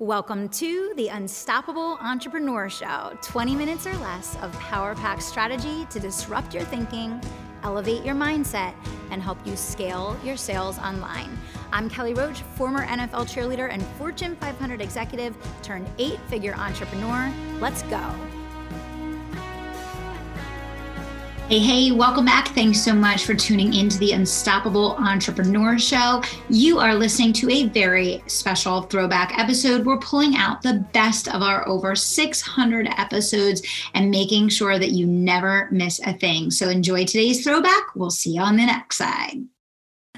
Welcome to the Unstoppable Entrepreneur Show 20 minutes or less of power pack strategy to disrupt your thinking, elevate your mindset, and help you scale your sales online. I'm Kelly Roach, former NFL cheerleader and Fortune 500 executive turned eight figure entrepreneur. Let's go. Hey, hey, welcome back. Thanks so much for tuning into the Unstoppable Entrepreneur Show. You are listening to a very special throwback episode. We're pulling out the best of our over 600 episodes and making sure that you never miss a thing. So enjoy today's throwback. We'll see you on the next side.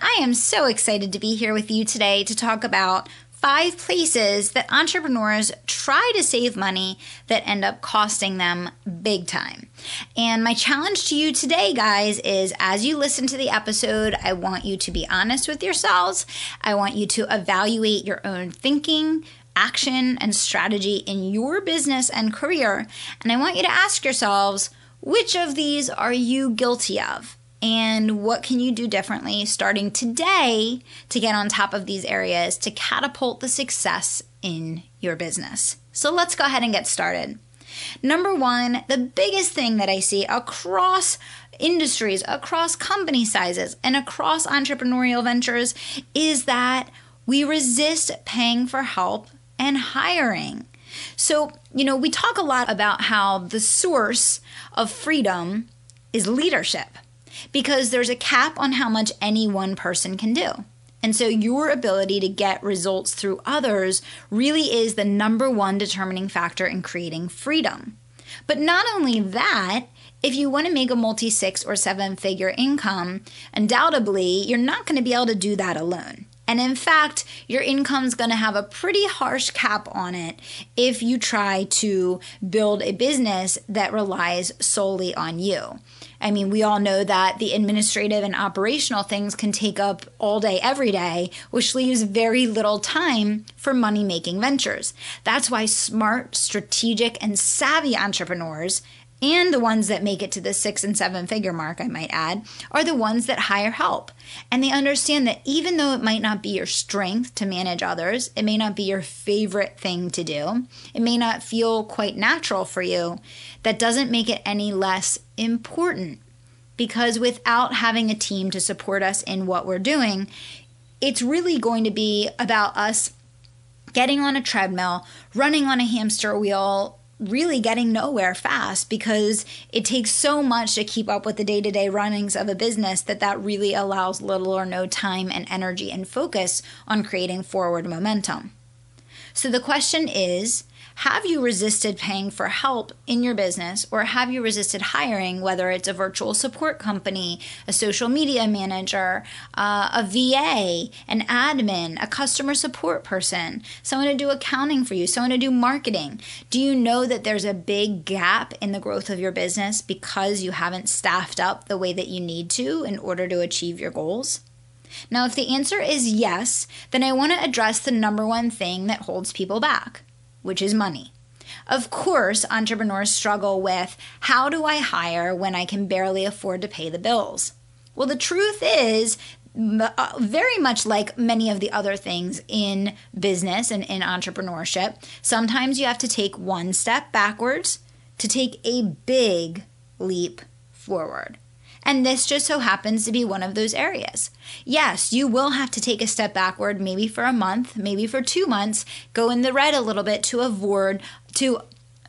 I am so excited to be here with you today to talk about five places that entrepreneurs try to save money that end up costing them big time. And my challenge to you today, guys, is as you listen to the episode, I want you to be honest with yourselves. I want you to evaluate your own thinking, action, and strategy in your business and career. And I want you to ask yourselves, which of these are you guilty of? And what can you do differently starting today to get on top of these areas to catapult the success in your business. So let's go ahead and get started. Number one, the biggest thing that I see across industries, across company sizes, and across entrepreneurial ventures is that we resist paying for help and hiring. So, you know, we talk a lot about how the source of freedom is leadership because there's a cap on how much any one person can do. And so your ability to get results through others really is the number one determining factor in creating freedom. But not only that, if you want to make a multi six or seven figure income, undoubtedly you're not going to be able to do that alone. And in fact, your income is going to have a pretty harsh cap on it if you try to build a business that relies solely on you. I mean, we all know that the administrative and operational things can take up all day, every day, which leaves very little time for money making ventures. That's why smart, strategic, and savvy entrepreneurs and the ones that make it to the six and seven figure mark, I might add, are the ones that hire help. And they understand that even though it might not be your strength to manage others, it may not be your favorite thing to do, it may not feel quite natural for you, that doesn't make it any less important. Because without having a team to support us in what we're doing, it's really going to be about us getting on a treadmill, running on a hamster wheel, really getting nowhere fast because it takes so much to keep up with the day-to-day runnings of a business that that really allows little or no time and energy and focus on creating forward momentum. So the question is, have you resisted paying for help in your business or have you resisted hiring, whether it's a virtual support company, a social media manager, uh, a VA, an admin, a customer support person, someone to do accounting for you, someone to do marketing? Do you know that there's a big gap in the growth of your business because you haven't staffed up the way that you need to in order to achieve your goals? Now, if the answer is yes, then I want to address the number one thing that holds people back which is money. Of course, entrepreneurs struggle with how do I hire when I can barely afford to pay the bills? Well, the truth is, uh, very much like many of the other things in business and in entrepreneurship, sometimes you have to take one step backwards to take a big leap forward. And this just so happens to be one of those areas. Yes, you will have to take a step backward, maybe for a month, maybe for two months, go in the red a little bit to avoid, to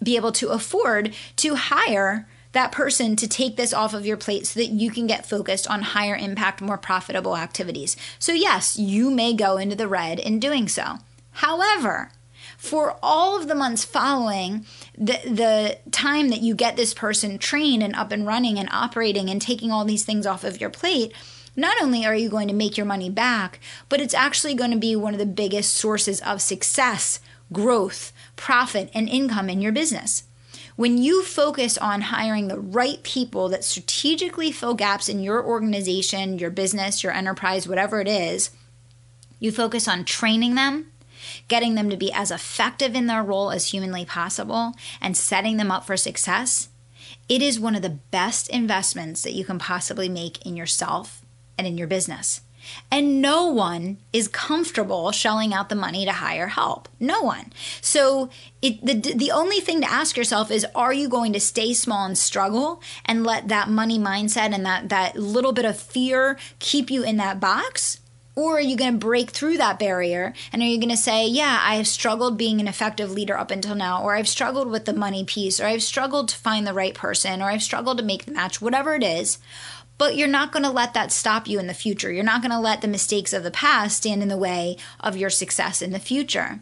be able to afford to hire that person to take this off of your plate so that you can get focused on higher impact, more profitable activities. So, yes, you may go into the red in doing so. However, for all of the months following the the time that you get this person trained and up and running and operating and taking all these things off of your plate not only are you going to make your money back but it's actually going to be one of the biggest sources of success growth profit and income in your business. When you focus on hiring the right people that strategically fill gaps in your organization, your business, your enterprise, whatever it is, you focus on training them, getting them to be as effective in their role as humanly possible, and setting them up for success, it is one of the best investments that you can possibly make in yourself and in your business. And no one is comfortable shelling out the money to hire help. No one. So it, the, the only thing to ask yourself is are you going to stay small and struggle and let that money mindset and that, that little bit of fear keep you in that box? Or are you going to break through that barrier and are you going to say, Yeah, I have struggled being an effective leader up until now, or I've struggled with the money piece, or I've struggled to find the right person, or I've struggled to make the match, whatever it is. But you're not going to let that stop you in the future. You're not going to let the mistakes of the past stand in the way of your success in the future.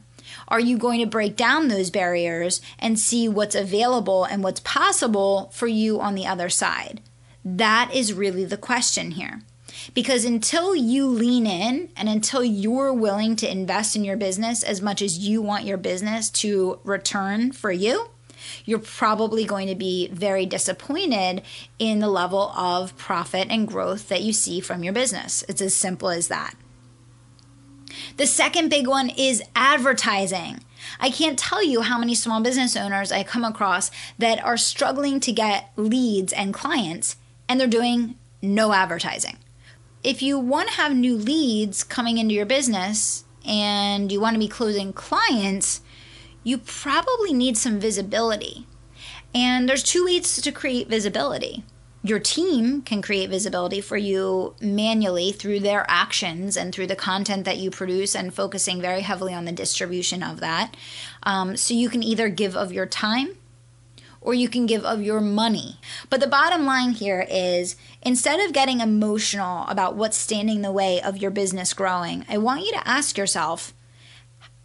Are you going to break down those barriers and see what's available and what's possible for you on the other side? That is really the question here. Because until you lean in and until you're willing to invest in your business as much as you want your business to return for you, you're probably going to be very disappointed in the level of profit and growth that you see from your business. It's as simple as that. The second big one is advertising. I can't tell you how many small business owners I come across that are struggling to get leads and clients, and they're doing no advertising. If you want to have new leads coming into your business and you want to be closing clients, you probably need some visibility. And there's two ways to create visibility. Your team can create visibility for you manually through their actions and through the content that you produce, and focusing very heavily on the distribution of that. Um, so you can either give of your time or you can give of your money. But the bottom line here is instead of getting emotional about what's standing in the way of your business growing, I want you to ask yourself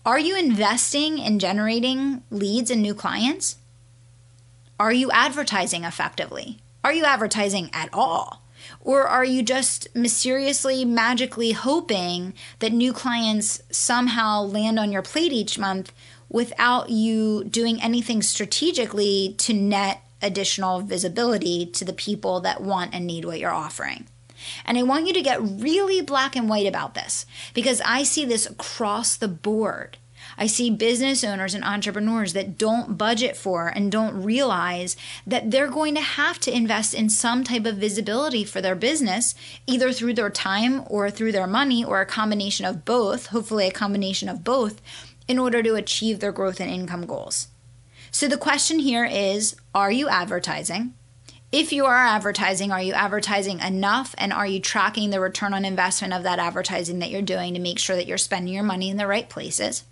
are you investing in generating leads and new clients? Are you advertising effectively? Are you advertising at all? Or are you just mysteriously, magically hoping that new clients somehow land on your plate each month without you doing anything strategically to net additional visibility to the people that want and need what you're offering? And I want you to get really black and white about this because I see this across the board. I see business owners and entrepreneurs that don't budget for and don't realize that they're going to have to invest in some type of visibility for their business, either through their time or through their money or a combination of both, hopefully, a combination of both, in order to achieve their growth and income goals. So the question here is Are you advertising? If you are advertising, are you advertising enough and are you tracking the return on investment of that advertising that you're doing to make sure that you're spending your money in the right places?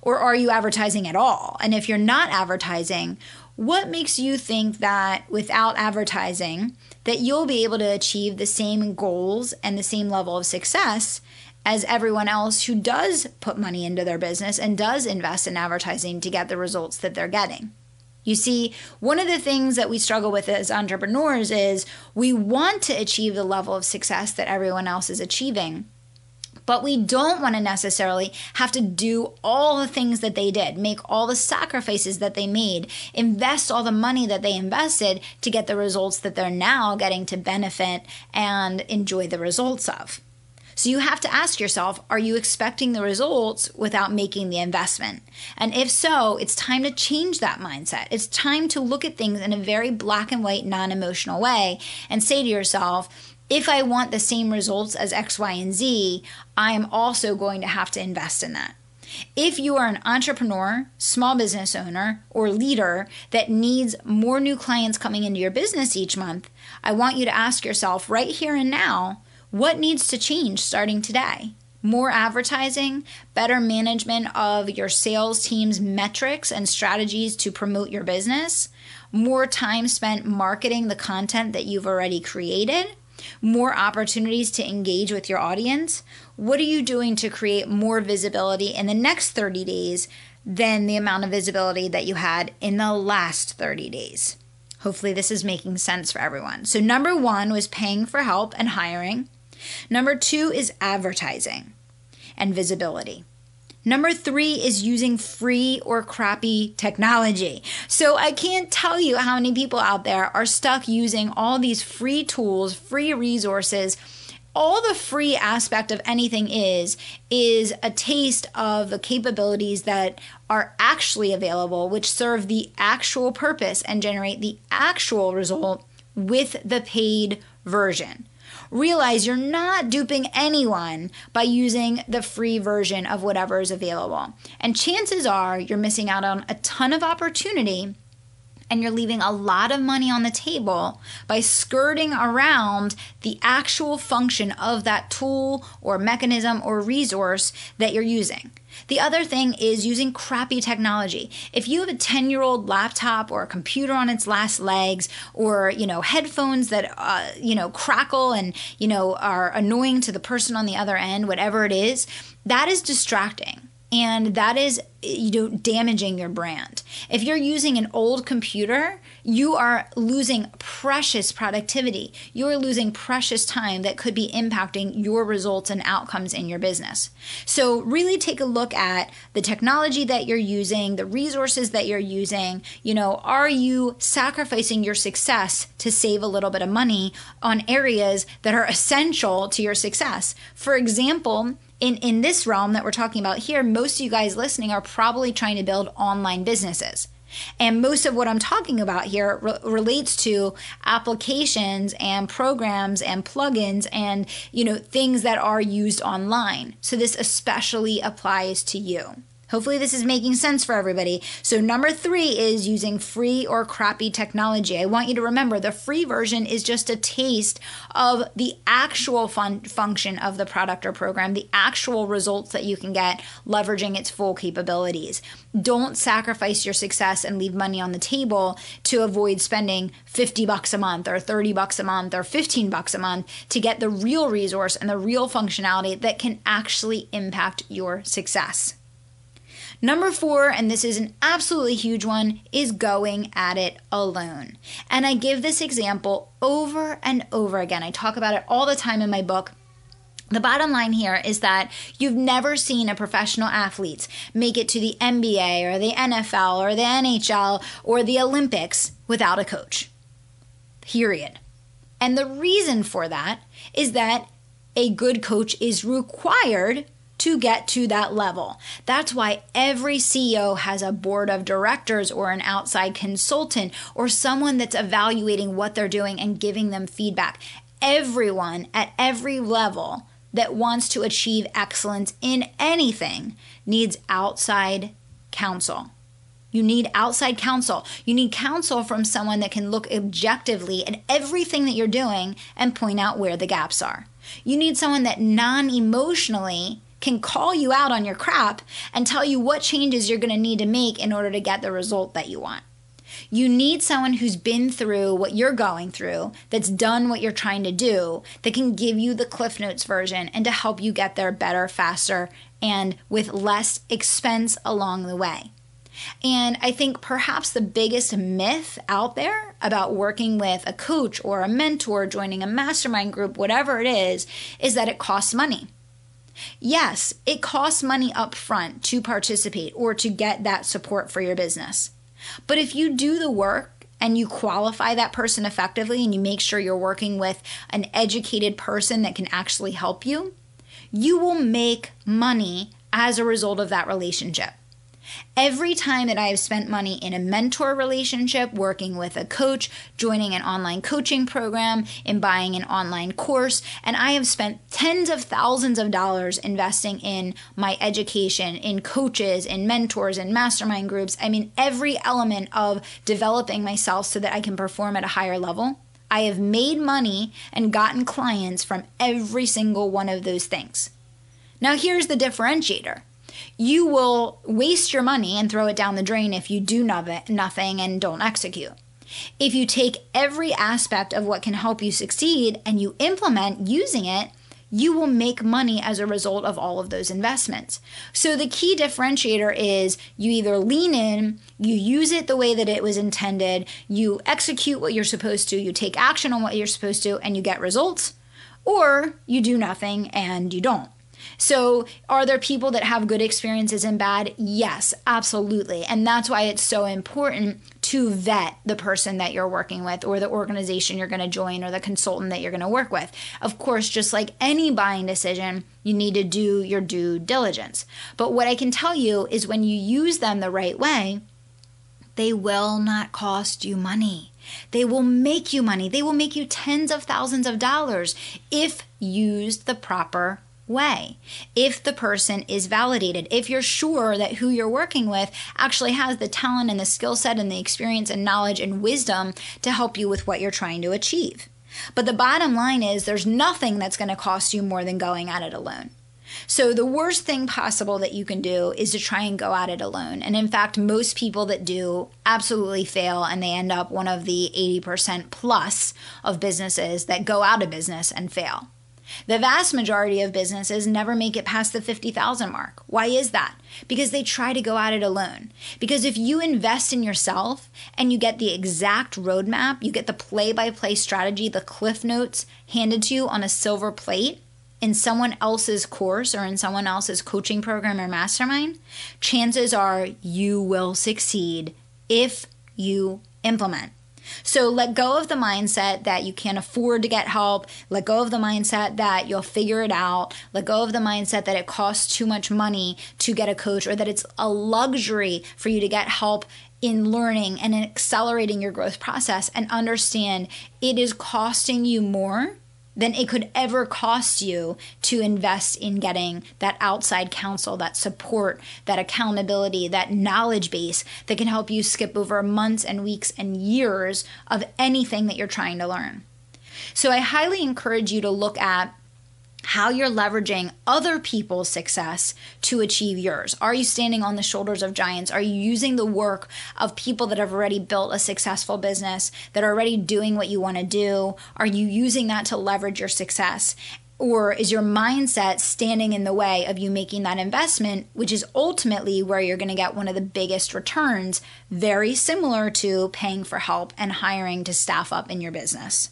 Or are you advertising at all? And if you're not advertising, what makes you think that without advertising that you'll be able to achieve the same goals and the same level of success as everyone else who does put money into their business and does invest in advertising to get the results that they're getting? You see, one of the things that we struggle with as entrepreneurs is we want to achieve the level of success that everyone else is achieving. But we don't want to necessarily have to do all the things that they did, make all the sacrifices that they made, invest all the money that they invested to get the results that they're now getting to benefit and enjoy the results of. So you have to ask yourself are you expecting the results without making the investment? And if so, it's time to change that mindset. It's time to look at things in a very black and white, non emotional way and say to yourself, if I want the same results as X, Y, and Z, I am also going to have to invest in that. If you are an entrepreneur, small business owner, or leader that needs more new clients coming into your business each month, I want you to ask yourself right here and now what needs to change starting today? More advertising, better management of your sales team's metrics and strategies to promote your business, more time spent marketing the content that you've already created, more opportunities to engage with your audience. What are you doing to create more visibility in the next 30 days than the amount of visibility that you had in the last 30 days? Hopefully, this is making sense for everyone. So, number one was paying for help and hiring. Number two is advertising and visibility. Number three is using free or crappy technology. So I can't tell you how many people out there are stuck using all these free tools, free resources. All the free aspect of anything is, is a taste of the capabilities that are actually available, which serve the actual purpose and generate the actual result with the paid version. Realize you're not duping anyone by using the free version of whatever is available. And chances are you're missing out on a ton of opportunity and you're leaving a lot of money on the table by skirting around the actual function of that tool or mechanism or resource that you're using. The other thing is using crappy technology. If you have a 10 year old laptop or a computer on its last legs or, you know, headphones that, uh, you know, crackle and, you know, are annoying to the person on the other end, whatever it is, that is distracting and that is you know damaging your brand. If you're using an old computer you are losing precious productivity. You're losing precious time that could be impacting your results and outcomes in your business. So really take a look at the technology that you're using the resources that you're using. You know are you sacrificing your success to save a little bit of money on areas that are essential to your success? For example in in this realm that we're talking about here, most of you guys listening are probably trying to build online businesses. And most of what I'm talking about here re- relates to applications and programs and plugins and you know things that are used online. So this especially applies to you. Hopefully, this is making sense for everybody. So, number three is using free or crappy technology. I want you to remember the free version is just a taste of the actual fun- function of the product or program, the actual results that you can get leveraging its full capabilities. Don't sacrifice your success and leave money on the table to avoid spending 50 bucks a month or 30 bucks a month or 15 bucks a month to get the real resource and the real functionality that can actually impact your success. Number four, and this is an absolutely huge one, is going at it alone. And I give this example over and over again. I talk about it all the time in my book. The bottom line here is that you've never seen a professional athlete make it to the NBA or the NFL or the NHL or the Olympics without a coach. Period. And the reason for that is that a good coach is required to get to that level. That's why every CEO has a board of directors or an outside consultant or someone that's evaluating what they're doing and giving them feedback. Everyone at every level that wants to achieve excellence in anything needs outside counsel. You need outside counsel. You need counsel from someone that can look objectively at everything that you're doing and point out where the gaps are. You need someone that non emotionally can call you out on your crap and tell you what changes you're going to need to make in order to get the result that you want. You need someone who's been through what you're going through, that's done what you're trying to do, that can give you the Cliff Notes version and to help you get there better, faster, and with less expense along the way. And I think perhaps the biggest myth out there about working with a coach or a mentor, joining a mastermind group, whatever it is, is that it costs money. Yes, it costs money up front to participate or to get that support for your business. But if you do the work and you qualify that person effectively and you make sure you're working with an educated person that can actually help you, you will make money as a result of that relationship. Every time that I have spent money in a mentor relationship, working with a coach, joining an online coaching program, in buying an online course, and I have spent tens of thousands of dollars investing in my education, in coaches, in mentors, in mastermind groups. I mean, every element of developing myself so that I can perform at a higher level. I have made money and gotten clients from every single one of those things. Now, here's the differentiator you will waste your money and throw it down the drain if you do nothing and don't execute. If you take every aspect of what can help you succeed and you implement using it, you will make money as a result of all of those investments. So the key differentiator is you either lean in, you use it the way that it was intended, you execute what you're supposed to, you take action on what you're supposed to, and you get results, or you do nothing and you don't. So, are there people that have good experiences and bad? Yes, absolutely. And that's why it's so important to vet the person that you're working with or the organization you're going to join or the consultant that you're going to work with. Of course, just like any buying decision, you need to do your due diligence. But what I can tell you is when you use them the right way, they will not cost you money. They will make you money. They will make you tens of thousands of dollars if used the proper way. If the person is validated, if you're sure that who you're working with actually has the talent and the skill set and the experience and knowledge and wisdom to help you with what you're trying to achieve. But the bottom line is there's nothing that's going to cost you more than going at it alone. So, the worst thing possible that you can do is to try and go at it alone. And in fact, most people that do absolutely fail and they end up one of the 80% plus of businesses that go out of business and fail. The vast majority of businesses never make it past the 50,000 mark. Why is that? Because they try to go at it alone. Because if you invest in yourself and you get the exact roadmap, you get the play by play strategy, the cliff notes handed to you on a silver plate in someone else's course or in someone else's coaching program or mastermind, chances are you will succeed if you implement. So let go of the mindset that you can't afford to get help. Let go of the mindset that you'll figure it out. Let go of the mindset that it costs too much money to get a coach or that it's a luxury for you to get help in learning and in accelerating your growth process and understand it is costing you more than it could ever cost you to invest in getting that outside counsel, that support, that accountability, that knowledge base that can help you skip over months and weeks and years of anything that you're trying to learn. So I highly encourage you to look at how you're leveraging other people's success to achieve yours. Are you standing on the shoulders of giants? Are you using the work of people that have already built a successful business, that are already doing what you want to do? Are you using that to leverage your success? Or is your mindset standing in the way of you making that investment, which is ultimately where you're going to get one of the biggest returns, very similar to paying for help and hiring to staff up in your business?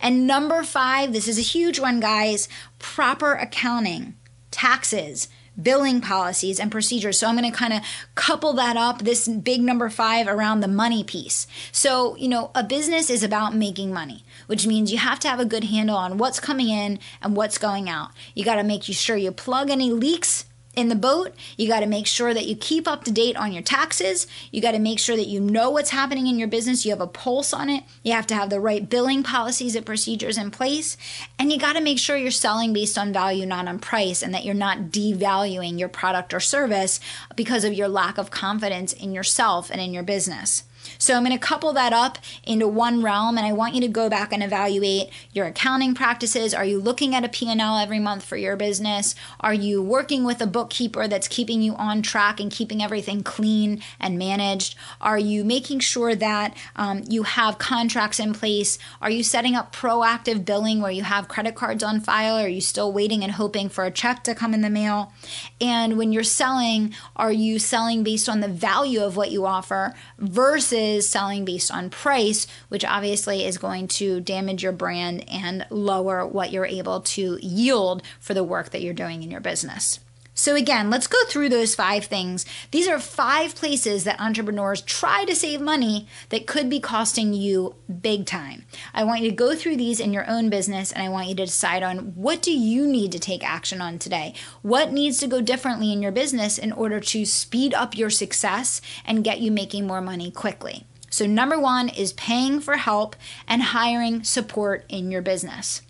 And number five, this is a huge one, guys proper accounting, taxes, billing policies, and procedures. So I'm going to kind of couple that up, this big number five, around the money piece. So, you know, a business is about making money, which means you have to have a good handle on what's coming in and what's going out. You got to make sure you plug any leaks in the boat, you got to make sure that you keep up to date on your taxes. You got to make sure that you know what's happening in your business. You have a pulse on it. You have to have the right billing policies and procedures in place. And you got to make sure you're selling based on value, not on price, and that you're not devaluing your product or service because of your lack of confidence in yourself and in your business. So I'm going to couple that up into one realm and I want you to go back and evaluate your accounting practices. Are you looking at a P&L every month for your business? Are you working with a bookkeeper that's keeping you on track and keeping everything clean and managed? Are you making sure that um, you have contracts in place? Are you setting up proactive billing where you have credit cards on file? Are you still waiting and hoping for a check to come in the mail? And when you're selling, are you selling based on the value of what you offer versus is selling based on price, which obviously is going to damage your brand and lower what you're able to yield for the work that you're doing in your business. So, again, let's go through those five things. These are five places that entrepreneurs try to save money that could be costing you big time. I want you to go through these in your own business and I want you to decide on what do you need to take action on today? What needs to go differently in your business in order to speed up your success and get you making more money quickly? So, number one is paying for help and hiring support in your business.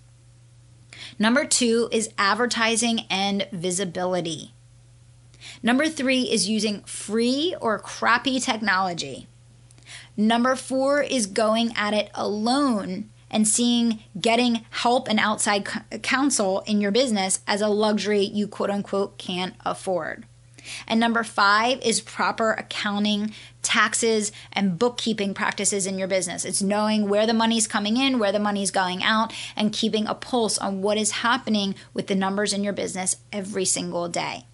Number two is advertising and visibility. Number three is using free or crappy technology. Number four is going at it alone and seeing getting help and outside counsel in your business as a luxury you quote unquote can't afford. And number five is proper accounting, taxes, and bookkeeping practices in your business. It's knowing where the money's coming in, where the money's going out, and keeping a pulse on what is happening with the numbers in your business every single day.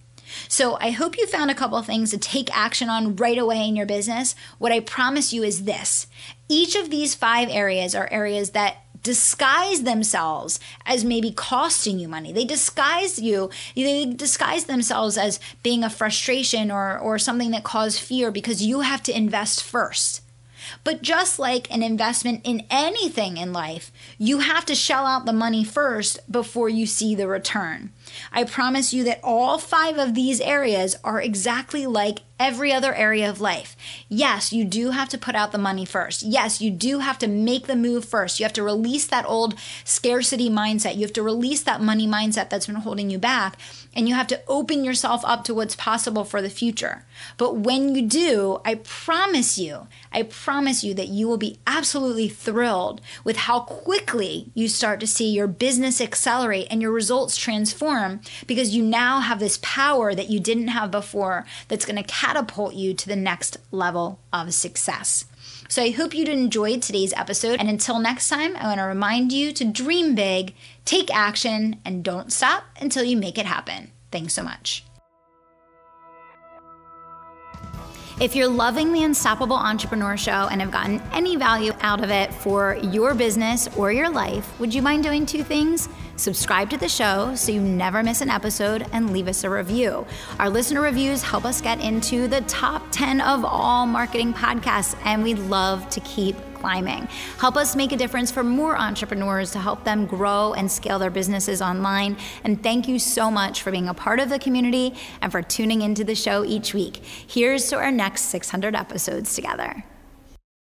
So I hope you found a couple things to take action on right away in your business. What I promise you is this each of these five areas are areas that disguise themselves as maybe costing you money. They disguise you, they disguise themselves as being a frustration or, or something that caused fear because you have to invest first. But just like an investment in anything in life, you have to shell out the money first before you see the return. I promise you that all five of these areas are exactly like every other area of life. Yes, you do have to put out the money first. Yes, you do have to make the move first. You have to release that old scarcity mindset. You have to release that money mindset that's been holding you back. And you have to open yourself up to what's possible for the future. But when you do, I promise you, I promise you that you will be absolutely thrilled with how quickly you start to see your business accelerate and your results transform because you now have this power that you didn't have before that's going to catapult you to the next level of success. So I hope you'd enjoyed today's episode. And until next time, I want to remind you to dream big, take action, and don't stop until you make it happen. Thanks so much. If you're loving the Unstoppable Entrepreneur Show and have gotten any value out of it for your business or your life, would you mind doing two things? Subscribe to the show so you never miss an episode and leave us a review. Our listener reviews help us get into the top 10 of all marketing podcasts, and we'd love to keep climbing. Help us make a difference for more entrepreneurs to help them grow and scale their businesses online. And thank you so much for being a part of the community and for tuning into the show each week. Here's to our next 600 episodes together.